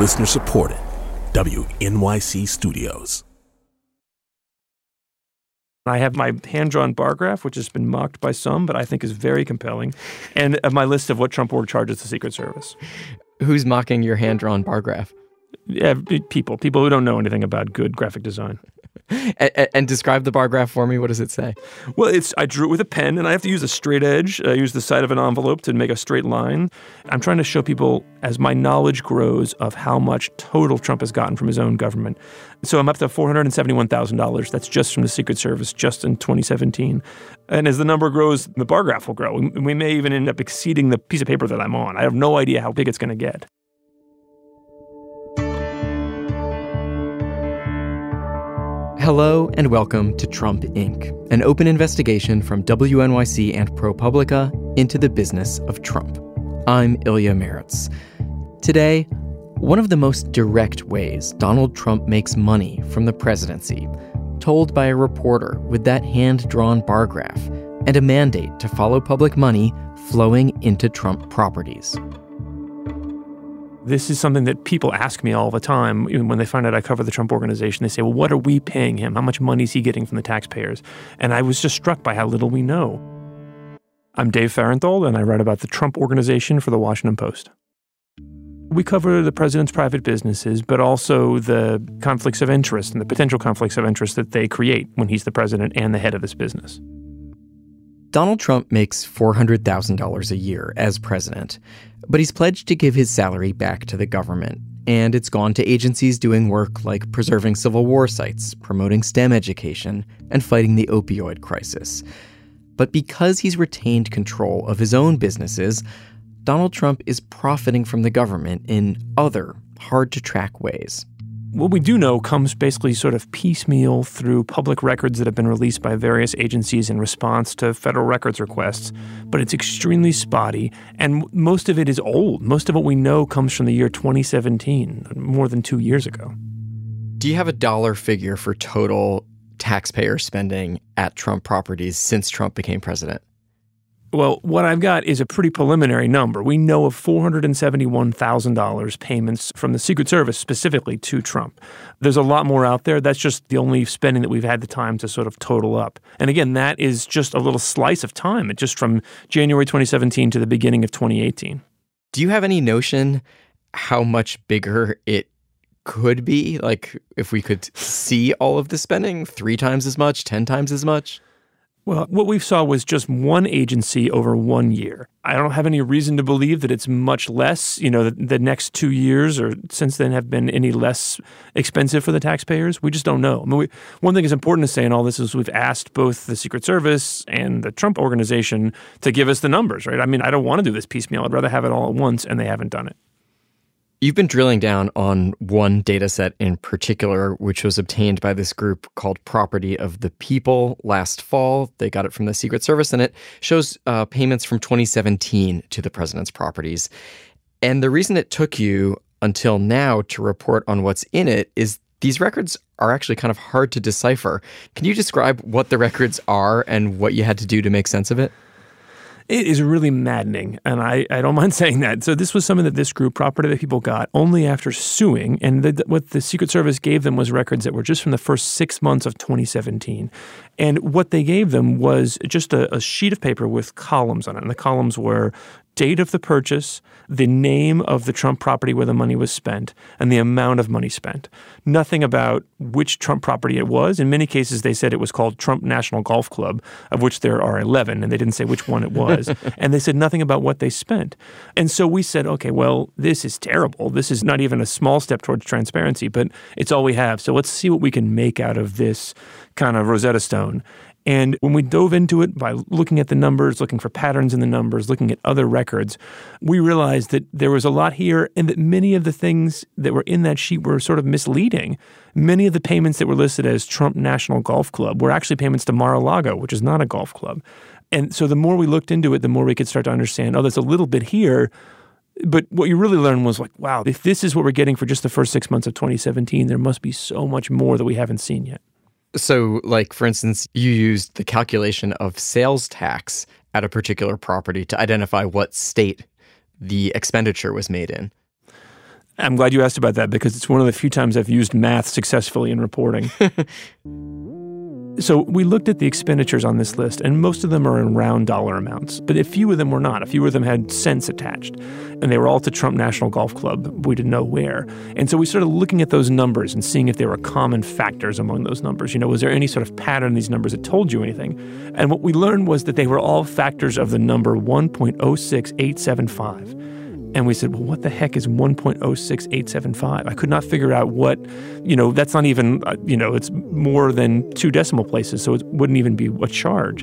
Listener supported. WNYC Studios. I have my hand drawn bar graph, which has been mocked by some, but I think is very compelling, and uh, my list of what Trump org charges the Secret Service. Who's mocking your hand drawn bar graph? Yeah, people, people who don't know anything about good graphic design and, and, describe the bar graph for me. What does it say? Well, it's I drew it with a pen, and I have to use a straight edge. I use the side of an envelope to make a straight line. I'm trying to show people as my knowledge grows of how much total Trump has gotten from his own government. So I'm up to $471,000. That's just from the Secret Service, just in 2017. And as the number grows, the bar graph will grow. We may even end up exceeding the piece of paper that I'm on. I have no idea how big it's going to get. Hello and welcome to Trump Inc., an open investigation from WNYC and ProPublica into the business of Trump. I'm Ilya Marritz. Today, one of the most direct ways Donald Trump makes money from the presidency, told by a reporter with that hand drawn bar graph and a mandate to follow public money flowing into Trump properties. This is something that people ask me all the time when they find out I cover the Trump organization. They say, Well, what are we paying him? How much money is he getting from the taxpayers? And I was just struck by how little we know. I'm Dave Fahrenthold, and I write about the Trump organization for the Washington Post. We cover the president's private businesses, but also the conflicts of interest and the potential conflicts of interest that they create when he's the president and the head of this business. Donald Trump makes $400,000 a year as president, but he's pledged to give his salary back to the government. And it's gone to agencies doing work like preserving Civil War sites, promoting STEM education, and fighting the opioid crisis. But because he's retained control of his own businesses, Donald Trump is profiting from the government in other, hard to track ways what we do know comes basically sort of piecemeal through public records that have been released by various agencies in response to federal records requests, but it's extremely spotty, and most of it is old. Most of what we know comes from the year 2017, more than two years ago. Do you have a dollar figure for total taxpayer spending at Trump properties since Trump became president? Well, what I've got is a pretty preliminary number. We know of $471,000 payments from the Secret Service specifically to Trump. There's a lot more out there. That's just the only spending that we've had the time to sort of total up. And again, that is just a little slice of time, just from January 2017 to the beginning of 2018. Do you have any notion how much bigger it could be? Like if we could see all of the spending three times as much, 10 times as much? Well, what we saw was just one agency over one year. I don't have any reason to believe that it's much less. You know, the, the, next two years or since then have been any less expensive for the taxpayers. We just don't know. I mean, we, one thing is important to say in all this is we've asked both the Secret Service and the Trump organization to give us the numbers, right? I mean, I don't want to do this piecemeal. I'd rather have it all at once, and they haven't done it. You've been drilling down on one data set in particular, which was obtained by this group called Property of the People last fall. They got it from the Secret Service, and it shows uh, payments from 2017 to the president's properties. And the reason it took you until now to report on what's in it is these records are actually kind of hard to decipher. Can you describe what the records are and what you had to do to make sense of it? It is really maddening, and I, I don't mind saying that. So this was something that this group, Property that People, got only after suing, and the, what the Secret Service gave them was records that were just from the first six months of 2017. And what they gave them was just a, a sheet of paper with columns on it, and the columns were date of the purchase, the name of the Trump property where the money was spent, and the amount of money spent. Nothing about which Trump property it was. In many cases, they said it was called Trump National Golf Club, of which there are 11, and they didn't say which one it was. and they said nothing about what they spent. And so we said, okay, well, this is terrible. This is not even a small step towards transparency, but it's all we have. So let's see what we can make out of this kind of Rosetta Stone. And when we dove into it by looking at the numbers, looking for patterns in the numbers, looking at other records, we realized that there was a lot here and that many of the things that were in that sheet were sort of misleading. Many of the payments that were listed as Trump National Golf Club were actually payments to Mar a Lago, which is not a golf club. And so the more we looked into it, the more we could start to understand oh, there's a little bit here. But what you really learned was like, wow, if this is what we're getting for just the first six months of 2017, there must be so much more that we haven't seen yet. So, like, for instance, you used the calculation of sales tax at a particular property to identify what state the expenditure was made in. I'm glad you asked about that because it's one of the few times I've used math successfully in reporting. So we looked at the expenditures on this list, and most of them are in round dollar amounts, but a few of them were not. A few of them had cents attached, and they were all to Trump National Golf Club. We didn't know where. And so we started looking at those numbers and seeing if there were common factors among those numbers. You know, was there any sort of pattern in these numbers that told you anything? And what we learned was that they were all factors of the number 1.06875. And we said, well, what the heck is 1.06875? I could not figure out what, you know, that's not even, uh, you know, it's more than two decimal places, so it wouldn't even be a charge.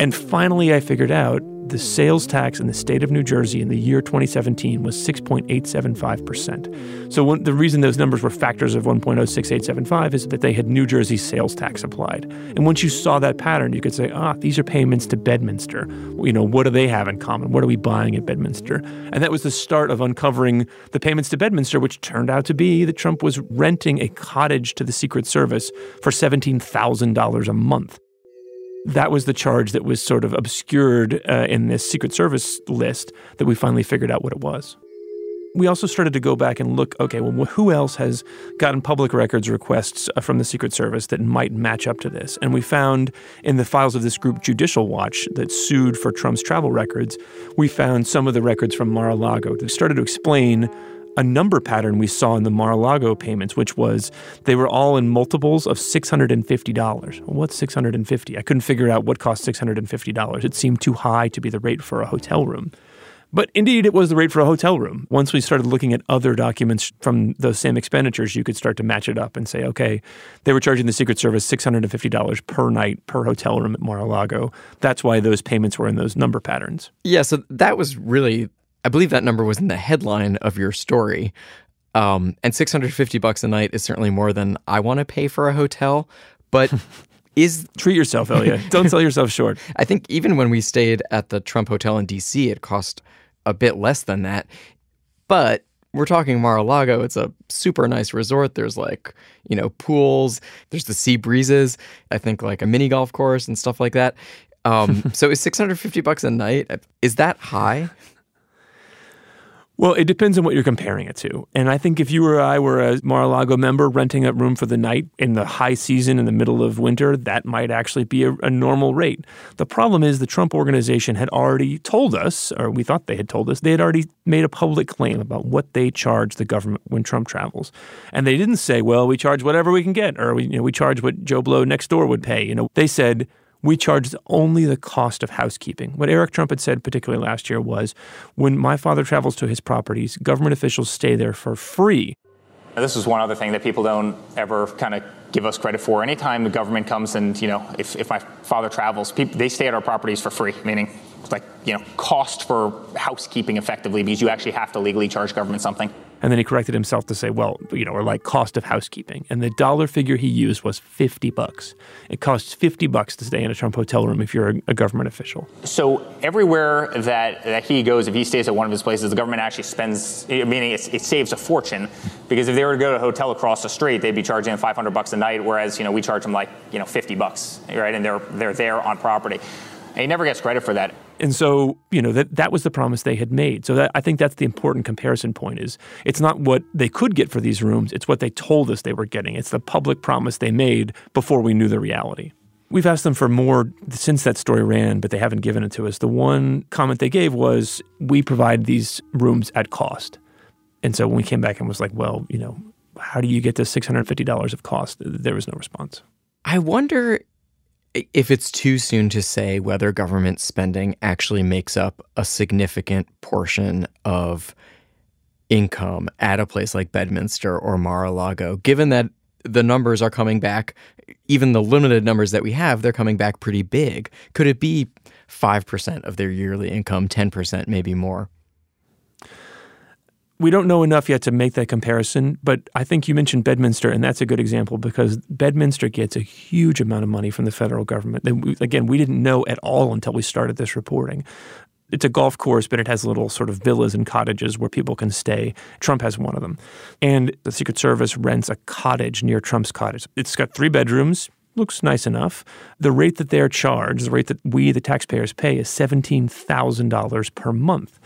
And finally, I figured out the sales tax in the state of New Jersey in the year 2017 was 6.875%. So when, the reason those numbers were factors of 1.06875 is that they had New Jersey sales tax applied. And once you saw that pattern, you could say, ah, these are payments to Bedminster. You know, what do they have in common? What are we buying at Bedminster? And that was the start of uncovering the payments to Bedminster, which turned out to be that Trump was renting a cottage to the Secret Service for $17,000 a month that was the charge that was sort of obscured uh, in this Secret Service list that we finally figured out what it was. We also started to go back and look okay, well, who else has gotten public records requests uh, from the Secret Service that might match up to this? And we found in the files of this group, Judicial Watch, that sued for Trump's travel records, we found some of the records from Mar a Lago that started to explain a number pattern we saw in the Mar-a-Lago payments, which was they were all in multiples of $650. what's 650? I couldn't figure out what cost $650. It seemed too high to be the rate for a hotel room. But indeed, it was the rate for a hotel room. Once we started looking at other documents from those same expenditures, you could start to match it up and say, okay, they were charging the Secret Service $650 per night per hotel room at Mar a Lago. That's why those payments were in those number patterns. Yeah, so that was really I believe that number was in the headline of your story. Um, and 650 bucks a night is certainly more than I want to pay for a hotel. But is treat yourself, Ilya. Don't sell yourself short. I think even when we stayed at the Trump Hotel in DC, it cost a bit less than that. But we're talking Mar-a-Lago. It's a super nice resort. There's like, you know, pools. There's the sea breezes. I think like a mini golf course and stuff like that. Um, so is 650 bucks a night? Is that high? Well, it depends on what you're comparing it to. And I think if you or I were a Mar-a-Lago member renting a room for the night in the high season in the middle of winter, that might actually be a, a, normal rate. The problem is the Trump organization had already told us, or we thought they had told us, they had already made a public claim about what they charge the government when Trump travels. And they didn't say, well, we charge whatever we can get, or we, you know, we charge what Joe Blow next door would pay. You know, they said, we charged only the cost of housekeeping. What Eric Trump had said, particularly last year, was when my father travels to his properties, government officials stay there for free. This is one other thing that people don't ever kind of give us credit for. Anytime the government comes and, you know, if, if my father travels, people, they stay at our properties for free, meaning like, you know, cost for housekeeping effectively because you actually have to legally charge government something. And then he corrected himself to say, well, you know, or like cost of housekeeping. And the dollar figure he used was 50 bucks. It costs 50 bucks to stay in a Trump hotel room if you're a, government official. So everywhere that, that he goes, if he stays at one of his places, the government actually spends, meaning it, it saves a fortune. Because if they were to go to a hotel across the street, they'd be charging 500 bucks a night, whereas, you know, we charge them like, you know, 50 bucks, right? And they're, they're there on property. And he never gets credit for that. And so, you know, that that was the promise they had made. So that I think that's the important comparison point is it's not what they could get for these rooms, it's what they told us they were getting. It's the public promise they made before we knew the reality. We've asked them for more since that story ran, but they haven't given it to us. The one comment they gave was, "We provide these rooms at cost." And so when we came back and was like, "Well, you know, how do you get to $650 of cost?" There was no response. I wonder if it's too soon to say whether government spending actually makes up a significant portion of income at a place like Bedminster or Mar-a-Lago, given that the numbers are coming back, even the limited numbers that we have, they're coming back pretty big. Could it be 5% of their yearly income, 10%, maybe more? We don't know enough yet to make that comparison, but I think you mentioned Bedminster, and that's a good example because Bedminster gets a huge amount of money from the federal government. again, we didn't know at all until we started this reporting. It's a golf course, but it has little sort of villas and cottages where people can stay. Trump has one of them. And the Secret Service rents a cottage near Trump's cottage. It's got three bedrooms, looks nice enough. The rate that they're charged, the rate that we, the taxpayers, pay, is $17,000 per month.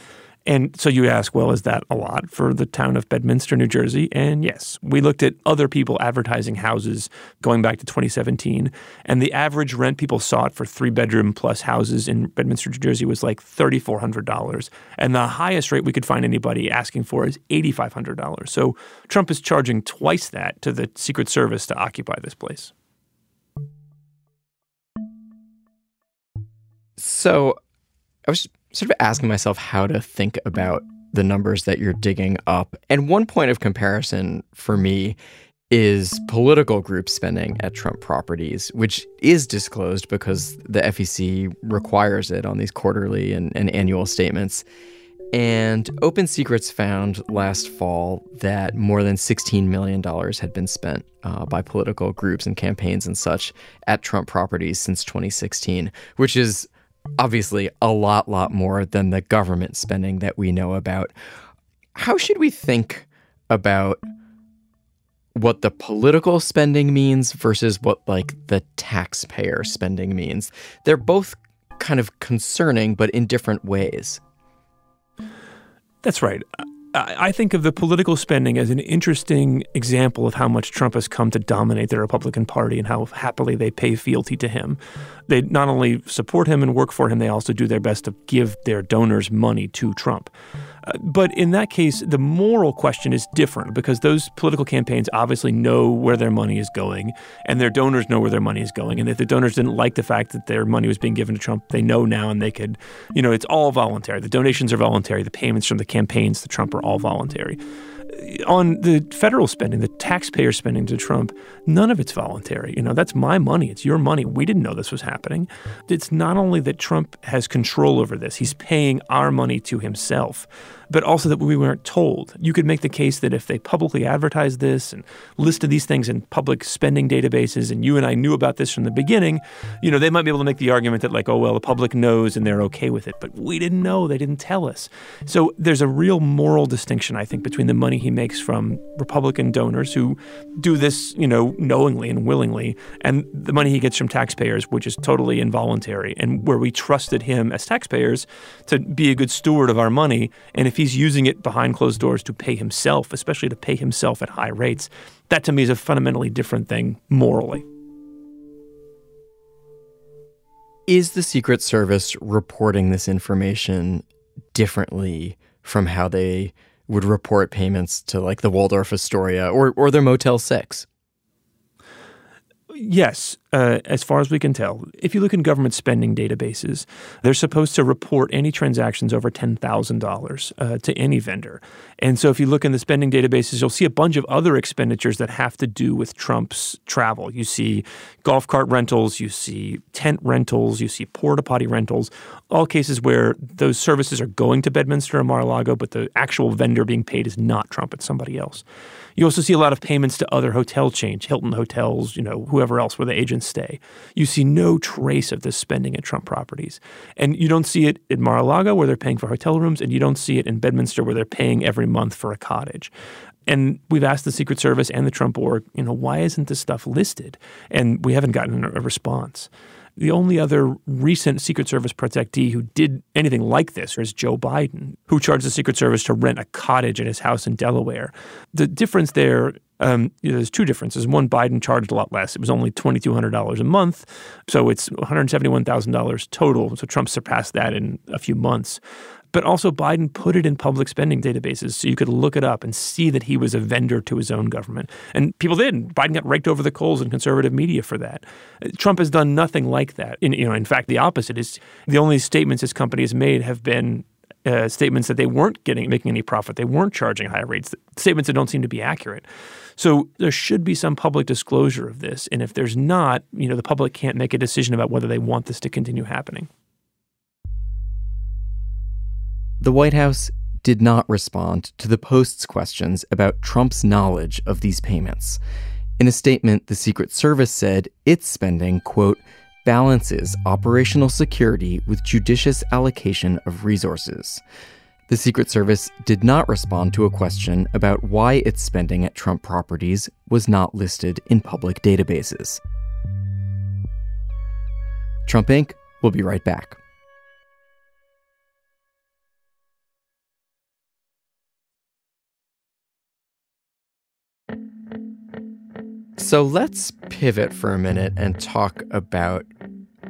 And so you ask, well, is that a lot for the town of Bedminster, New Jersey? And yes, we looked at other people advertising houses going back to 2017, and the average rent people sought for three bedroom plus houses in Bedminster, New Jersey was like $3,400. And the highest rate we could find anybody asking for is $8,500. So Trump is charging twice that to the Secret Service to occupy this place. So I was sort of asking myself how to think about the numbers that you're digging up. And one point of comparison for me is political group spending at Trump properties, which is disclosed because the FEC requires it on these quarterly and, and annual statements. And Open Secrets found last fall that more than $16 million had been spent uh, by political groups and campaigns and such at Trump properties since 2016, which is obviously a lot, lot more than the government spending that we know about. How should we think about what the political spending means versus what like the taxpayer spending means? They're both kind of concerning, but in different ways. That's right. I think of the political spending as an interesting example of how much Trump has come to dominate the Republican Party and how happily they pay fealty to him. They not only support him and work for him, they also do their best to give their donors money to Trump. But in that case, the moral question is different because those political campaigns obviously know where their money is going and their donors know where their money is going. And if the donors didn't like the fact that their money was being given to Trump, they know now and they could, you know, it's all voluntary. The donations are voluntary, the payments from the campaigns to Trump are all voluntary on the federal spending, the taxpayer spending to Trump, none of it's voluntary. You know, that's my money. It's your money. We didn't know this was happening. It's not only that Trump has control over this, he's paying our money to himself but also that we weren't told. You could make the case that if they publicly advertised this and listed these things in public spending databases, and you and I knew about this from the beginning, you know, they might be able to make the argument that, like, oh, well, the public knows and they're okay with it. But we didn't know. They didn't tell us. So there's a real moral distinction, I think, between the money he makes from Republican donors who do this, you know, knowingly and willingly, and the money he gets from taxpayers, which is totally involuntary, and where we trusted him as taxpayers to be a good steward of our money. And if if he's using it behind closed doors to pay himself, especially to pay himself at high rates, that to me is a fundamentally different thing morally. Is the Secret Service reporting this information differently from how they would report payments to like the Waldorf Astoria or, or their Motel 6? Yes, uh, as far as we can tell. If you look in government spending databases, they're supposed to report any transactions over $10,000 uh, to any vendor. And so if you look in the spending databases, you'll see a bunch of other expenditures that have to do with Trump's travel. You see golf cart rentals, you see tent rentals, you see porta potty rentals, all cases where those services are going to Bedminster or Mar-a-Lago, but the actual vendor being paid is not Trump, it's somebody else. You also see a lot of payments to other hotel chains, Hilton hotels, you know, whoever else where the agents stay. You see no trace of this spending at Trump properties. And you don't see it in Mar-a-Lago where they're paying for hotel rooms, and you don't see it in Bedminster where they're paying every month for a cottage. And we've asked the Secret Service and the Trump org, you know, why isn't this stuff listed? And we haven't gotten a response. The only other recent Secret Service protectee who did anything like this is Joe Biden, who charged the Secret Service to rent a cottage at his house in Delaware. The difference there um, you know, there's two differences. One, Biden charged a lot less. It was only $2,200 a month. So it's $171,000 total. So Trump surpassed that in a few months. But also, Biden put it in public spending databases so you could look it up and see that he was a vendor to his own government. And people did. Biden got raked over the coals in conservative media for that. Trump has done nothing like that. In, you know, in fact, the opposite is the only statements his company has made have been uh, statements that they weren't getting making any profit. They weren't charging high rates. Statements that don't seem to be accurate. So there should be some public disclosure of this. And if there's not, you know, the public can't make a decision about whether they want this to continue happening. The White House did not respond to the Post's questions about Trump's knowledge of these payments. In a statement, the Secret Service said its spending, quote, balances operational security with judicious allocation of resources. The Secret Service did not respond to a question about why its spending at Trump properties was not listed in public databases. Trump Inc. will be right back. So let's pivot for a minute and talk about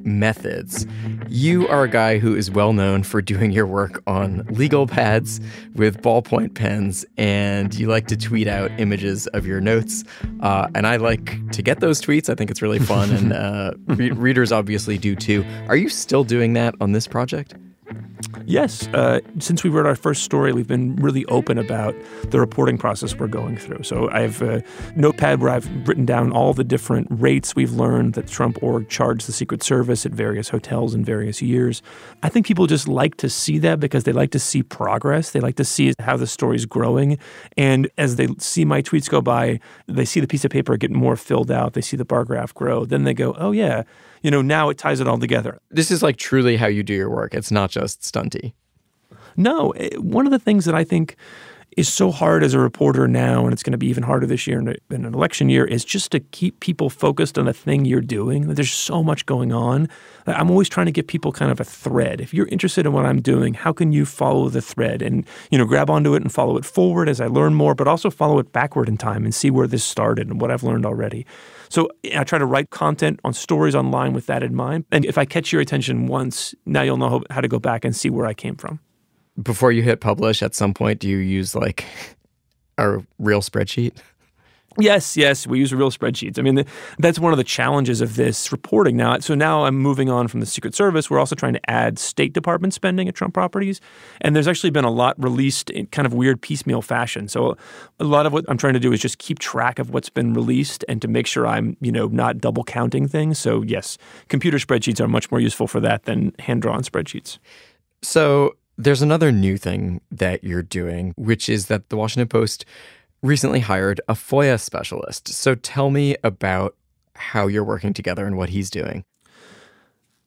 methods. You are a guy who is well known for doing your work on legal pads with ballpoint pens, and you like to tweet out images of your notes. Uh, and I like to get those tweets. I think it's really fun, and uh, re- readers obviously do too. Are you still doing that on this project? Yes. Uh, since we wrote our first story, we've been really open about the reporting process we're going through. So I have a notepad where I've written down all the different rates we've learned that Trump org charged the Secret Service at various hotels in various years. I think people just like to see that because they like to see progress. They like to see how the story's growing. And as they see my tweets go by, they see the piece of paper get more filled out. They see the bar graph grow. Then they go, oh, yeah you know, now it ties it all together. This is like truly how you do your work. It's not just stunty. No, eh, one of the things that I think is so hard as a reporter now, and it's going to be even harder this year in, an election year, is just to keep people focused on the thing you're doing. There's so much going on. I'm always trying to give people kind of a thread. If you're interested in what I'm doing, how can you follow the thread and you know grab onto it and follow it forward as I learn more, but also follow it backward in time and see where this started and what I've learned already. So I try to write content on stories online with that in mind. And if I catch your attention once, now you'll know how to go back and see where I came from. Before you hit publish, at some point, do you use like a real spreadsheet? Yes, yes, we use real spreadsheets. I mean, that's one of the challenges of this reporting now. So now I'm moving on from the Secret Service. We're also trying to add State Department spending at Trump properties. And there's actually been a lot released in kind of weird piecemeal fashion. So a lot of what I'm trying to do is just keep track of what's been released and to make sure I'm, you know, not double counting things. So yes, computer spreadsheets are much more useful for that than hand-drawn spreadsheets. So there's another new thing that you're doing, which is that the Washington Post recently hired a FOIA specialist. So tell me about how you're working together and what he's doing.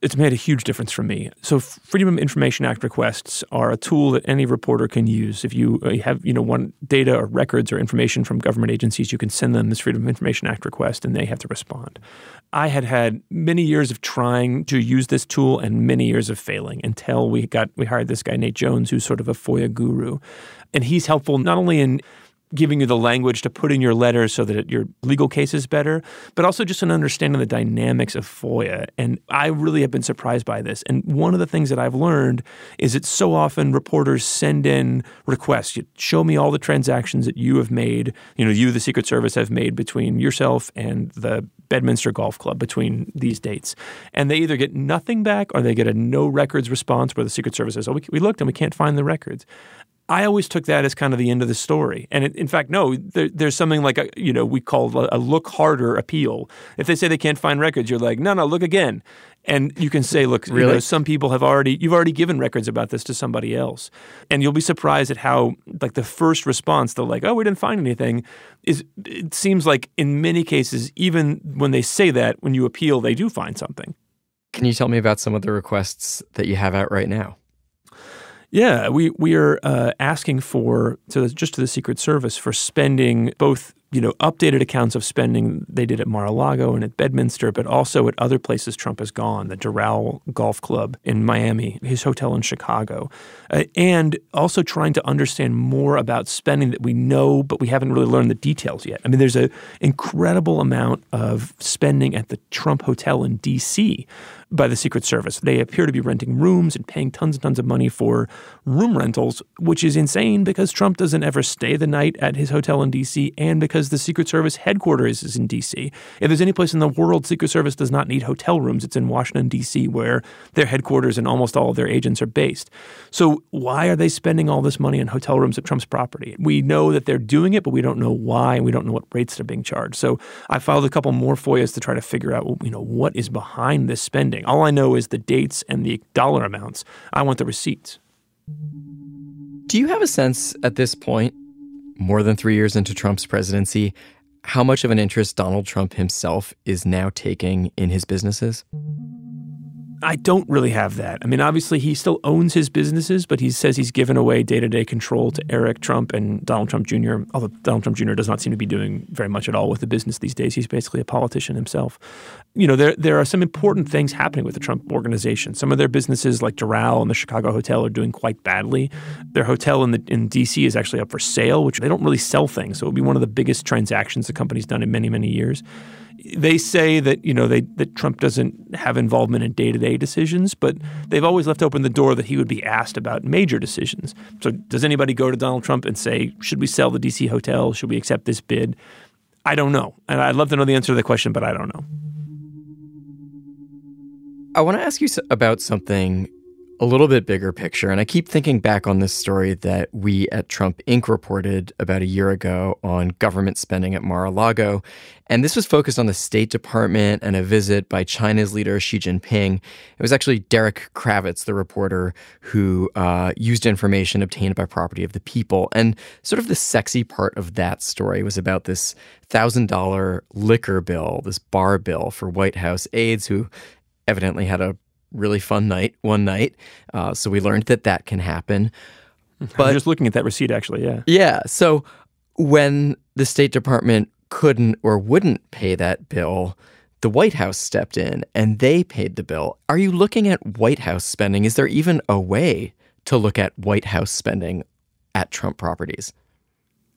It's made a huge difference for me. So, Freedom of Information Act requests are a tool that any reporter can use. If you uh, have, you know, want data or records or information from government agencies, you can send them this Freedom of Information Act request, and they have to respond. I had had many years of trying to use this tool and many years of failing until we got we hired this guy Nate Jones, who's sort of a FOIA guru, and he's helpful not only in giving you the language to put in your letter so that your legal case is better, but also just an understanding of the dynamics of FOIA. And I really have been surprised by this. And one of the things that I've learned is that so often reporters send in requests. You show me all the transactions that you have made, you know, you, the Secret Service, have made between yourself and the Bedminster Golf Club between these dates. And they either get nothing back or they get a no records response where the Secret Service says, oh, we, we looked and we can't find the records. I always took that as kind of the end of the story. And it, in fact, no, there, there's something like a, you know, we call a, a, look harder appeal. If they say they can't find records, you're like, no, no, look again. And you can say, look, really? You know, some people have already, you've already given records about this to somebody else. And you'll be surprised at how, like, the first response, they're like, oh, we didn't find anything, is, it seems like in many cases, even when they say that, when you appeal, they do find something. Can you tell me about some of the requests that you have out right now? Yeah, we we are uh, asking for just to the Secret Service for spending both you know updated accounts of spending they did at Mar-a-Lago and at Bedminster, but also at other places Trump has gone, the Doral Golf Club in Miami, his hotel in Chicago, uh, and also trying to understand more about spending that we know but we haven't really learned the details yet. I mean, there's an incredible amount of spending at the Trump Hotel in D.C by the Secret Service. They appear to be renting rooms and paying tons and tons of money for room rentals, which is insane because Trump doesn't ever stay the night at his hotel in D.C. and because the Secret Service headquarters is in D.C. If there's any place in the world Secret Service does not need hotel rooms, it's in Washington, D.C., where their headquarters and almost all of their agents are based. So why are they spending all this money on hotel rooms at Trump's property? We know that they're doing it, but we don't know why, and we don't know what rates they're being charged. So I filed a couple more FOIAs to try to figure out, you know, what is behind this spending spending. All I know is the dates and the dollar amounts. I want the receipts. Do you have a sense at this point, more than three years into Trump's presidency, how much of an interest Donald Trump himself is now taking in his businesses? I don't really have that. I mean, obviously, he still owns his businesses, but he says he's given away day to day control to Eric Trump and Donald Trump Jr., although Donald Trump Jr. does not seem to be doing very much at all with the business these days. He's basically a politician himself. You know, there, there are some important things happening with the Trump organization. Some of their businesses, like Doral and the Chicago Hotel, are doing quite badly. Their hotel in, the, in D.C. is actually up for sale, which they don't really sell things. So it would be one of the biggest transactions the company's done in many, many years they say that you know they, that Trump doesn't have involvement in day to day decisions, but they've always left open the door that he would be asked about major decisions. So, does anybody go to Donald Trump and say, "Should we sell the DC hotel? Should we accept this bid?" I don't know, and I'd love to know the answer to the question, but I don't know. I want to ask you about something a little bit bigger picture. And I keep thinking back on this story that we at Trump Inc. reported about a year ago on government spending at Mar a Lago. And this was focused on the State Department and a visit by China's leader, Xi Jinping. It was actually Derek Kravitz, the reporter, who uh, used information obtained by Property of the People. And sort of the sexy part of that story was about this $1,000 liquor bill, this bar bill for White House aides who evidently had a really fun night one night. Uh, so we learned that that can happen. But just looking at that receipt, actually, yeah. Yeah. So when the State Department couldn't or wouldn't pay that bill, the White House stepped in and they paid the bill. Are you looking at White House spending? Is there even a way to look at White House spending at Trump properties?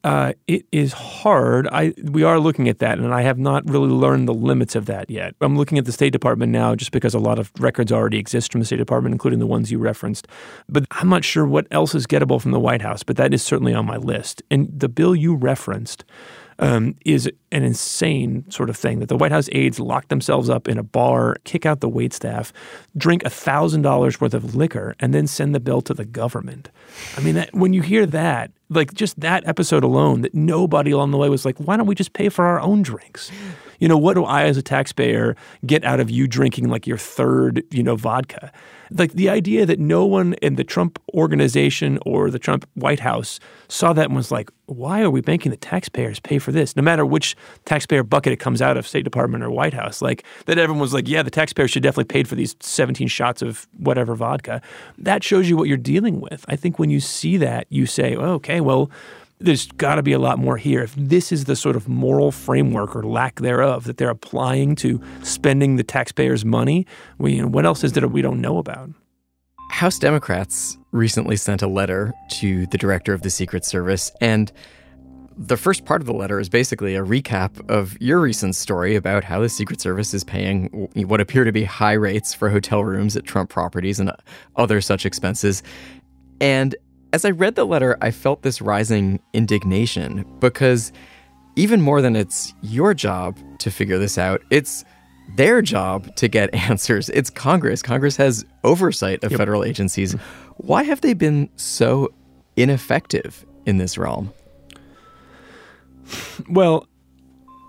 Uh, it is hard. I we are looking at that, and I have not really learned the limits of that yet. I'm looking at the State Department now, just because a lot of records already exist from the State Department, including the ones you referenced. But I'm not sure what else is gettable from the White House. But that is certainly on my list. And the bill you referenced um, is an insane sort of thing that the White House aides lock themselves up in a bar, kick out the wait staff, drink $1,000 worth of liquor, and then send the bill to the government. I mean, that, when you hear that, like just that episode alone, that nobody along the way was like, why don't we just pay for our own drinks? You know, what do I as a taxpayer get out of you drinking like your third, you know, vodka? Like the idea that no one in the Trump organization or the Trump White House saw that and was like, why are we making the taxpayers pay for this? No matter which taxpayer bucket it comes out of, State Department or White House, like that everyone was like, yeah, the taxpayers should definitely pay for these 17 shots of whatever vodka. That shows you what you're dealing with. I think when you see that, you say, oh, okay, well, there's got to be a lot more here. If this is the sort of moral framework or lack thereof that they're applying to spending the taxpayers' money, we, you know, what else is there we don't know about? House Democrats recently sent a letter to the director of the Secret Service, and the first part of the letter is basically a recap of your recent story about how the Secret Service is paying what appear to be high rates for hotel rooms at Trump properties and other such expenses. And as I read the letter, I felt this rising indignation because even more than it's your job to figure this out, it's their job to get answers. It's Congress. Congress has oversight of yep. federal agencies. Mm-hmm. Why have they been so ineffective in this realm? Well,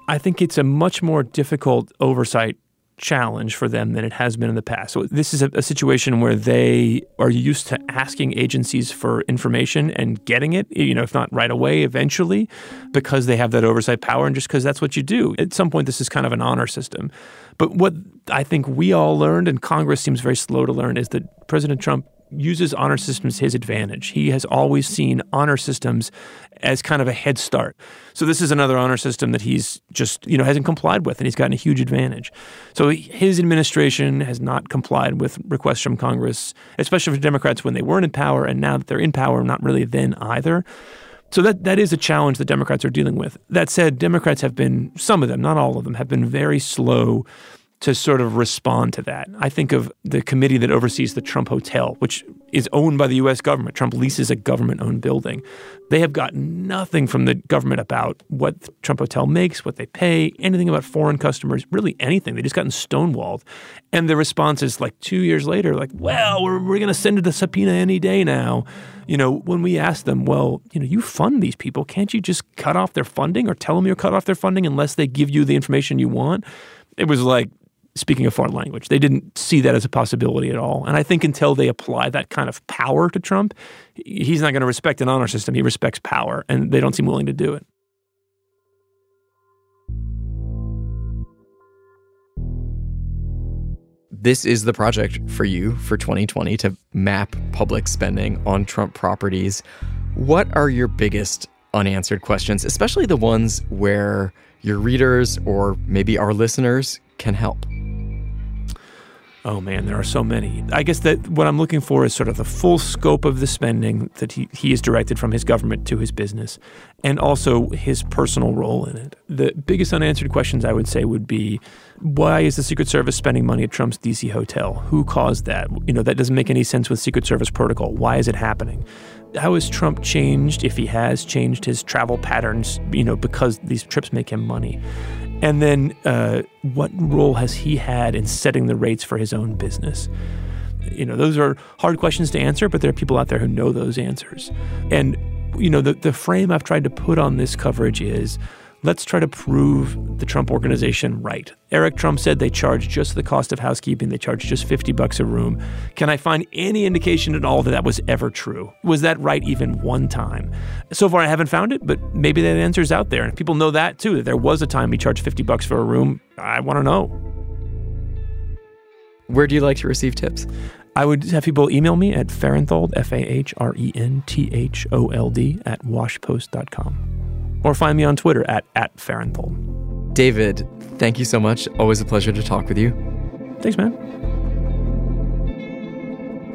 I think it's a much more difficult oversight challenge for them than it has been in the past. So this is a, a, situation where they are used to asking agencies for information and getting it, you know, if not right away, eventually, because they have that oversight power and just because that's what you do. At some point, this is kind of an honor system. But what I think we all learned, and Congress seems very slow to learn, is that President Trump uses honor systems his advantage. He has always seen honor systems as kind of a head start. So this is another honor system that he's just, you know, hasn't complied with and he's gotten a huge advantage. So his administration has not complied with requests from Congress, especially for Democrats when they weren't in power and now that they're in power, not really then either. So that that is a challenge that Democrats are dealing with. That said, Democrats have been some of them, not all of them, have been very slow to sort of respond to that. I think of the committee that oversees the Trump Hotel, which is owned by the US government. Trump leases a government owned building. They have gotten nothing from the government about what Trump Hotel makes, what they pay, anything about foreign customers, really anything. They just gotten stonewalled. And the response is like two years later, like, well, we're, we're going to send it a subpoena any day now. You know, when we ask them, well, you know, you fund these people, can't you just cut off their funding or tell them you're cut off their funding unless they give you the information you want? It was like, speaking a foreign language. They didn't see that as a possibility at all. And I think until they apply that kind of power to Trump, he's not going to respect an honor system. He respects power, and they don't seem willing to do it. this is the project for you for 2020 to map public spending on Trump properties. What are your biggest unanswered questions, especially the ones where your readers or maybe our listeners can help? Oh man, there are so many. I guess that what I'm looking for is sort of the full scope of the spending that he, he is directed from his government to his business, and also his personal role in it. The biggest unanswered questions I would say would be why is the Secret Service spending money at Trump's DC hotel? Who caused that? You know, that doesn't make any sense with Secret Service protocol. Why is it happening? How has Trump changed, if he has changed his travel patterns, you know, because these trips make him money? And then, uh, what role has he had in setting the rates for his own business? You know, those are hard questions to answer, but there are people out there who know those answers. And, you know, the, the frame I've tried to put on this coverage is let's try to prove the Trump organization right. Eric Trump said they charge just the cost of housekeeping, they charge just 50 bucks a room. Can I find any indication at all that that was ever true? Was that right even one time? So far I haven't found it, but maybe that answer's out there and if people know that too that there was a time he charged 50 bucks for a room. I want to know. Where do you like to receive tips? I would have people email me at Fahrenthold, F A H R E N T H O L D, at washpost.com. Or find me on Twitter at, at Fahrenthold. David, thank you so much. Always a pleasure to talk with you. Thanks, man.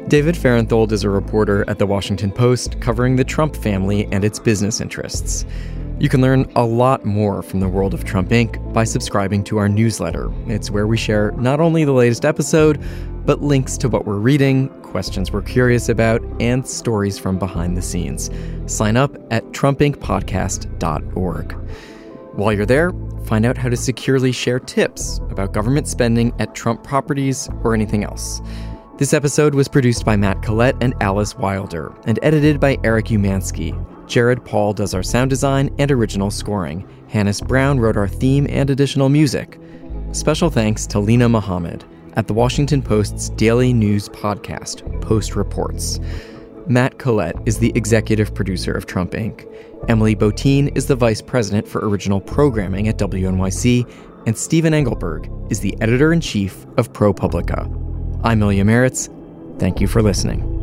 David Fahrenthold is a reporter at The Washington Post covering the Trump family and its business interests. You can learn a lot more from the world of Trump Inc. by subscribing to our newsletter. It's where we share not only the latest episode, but links to what we're reading, questions we're curious about, and stories from behind the scenes. Sign up at trumpincpodcast.org. While you're there, find out how to securely share tips about government spending at Trump properties or anything else. This episode was produced by Matt Collette and Alice Wilder and edited by Eric Umansky. Jared Paul does our sound design and original scoring. Hannis Brown wrote our theme and additional music. Special thanks to Lena Mohammed at the Washington Post's daily news podcast, Post Reports. Matt Collette is the executive producer of Trump Inc. Emily Botein is the vice president for original programming at WNYC, and Stephen Engelberg is the editor in chief of ProPublica. I'm Ilya Marritz. Thank you for listening.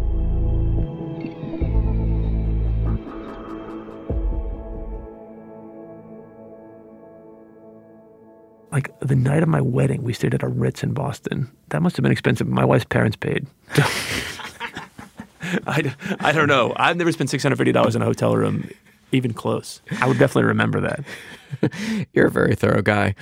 Like the night of my wedding, we stayed at a Ritz in Boston. That must have been expensive. My wife's parents paid. I, I don't know. I've never spent $650 in a hotel room, even close. I would definitely remember that. You're a very thorough guy.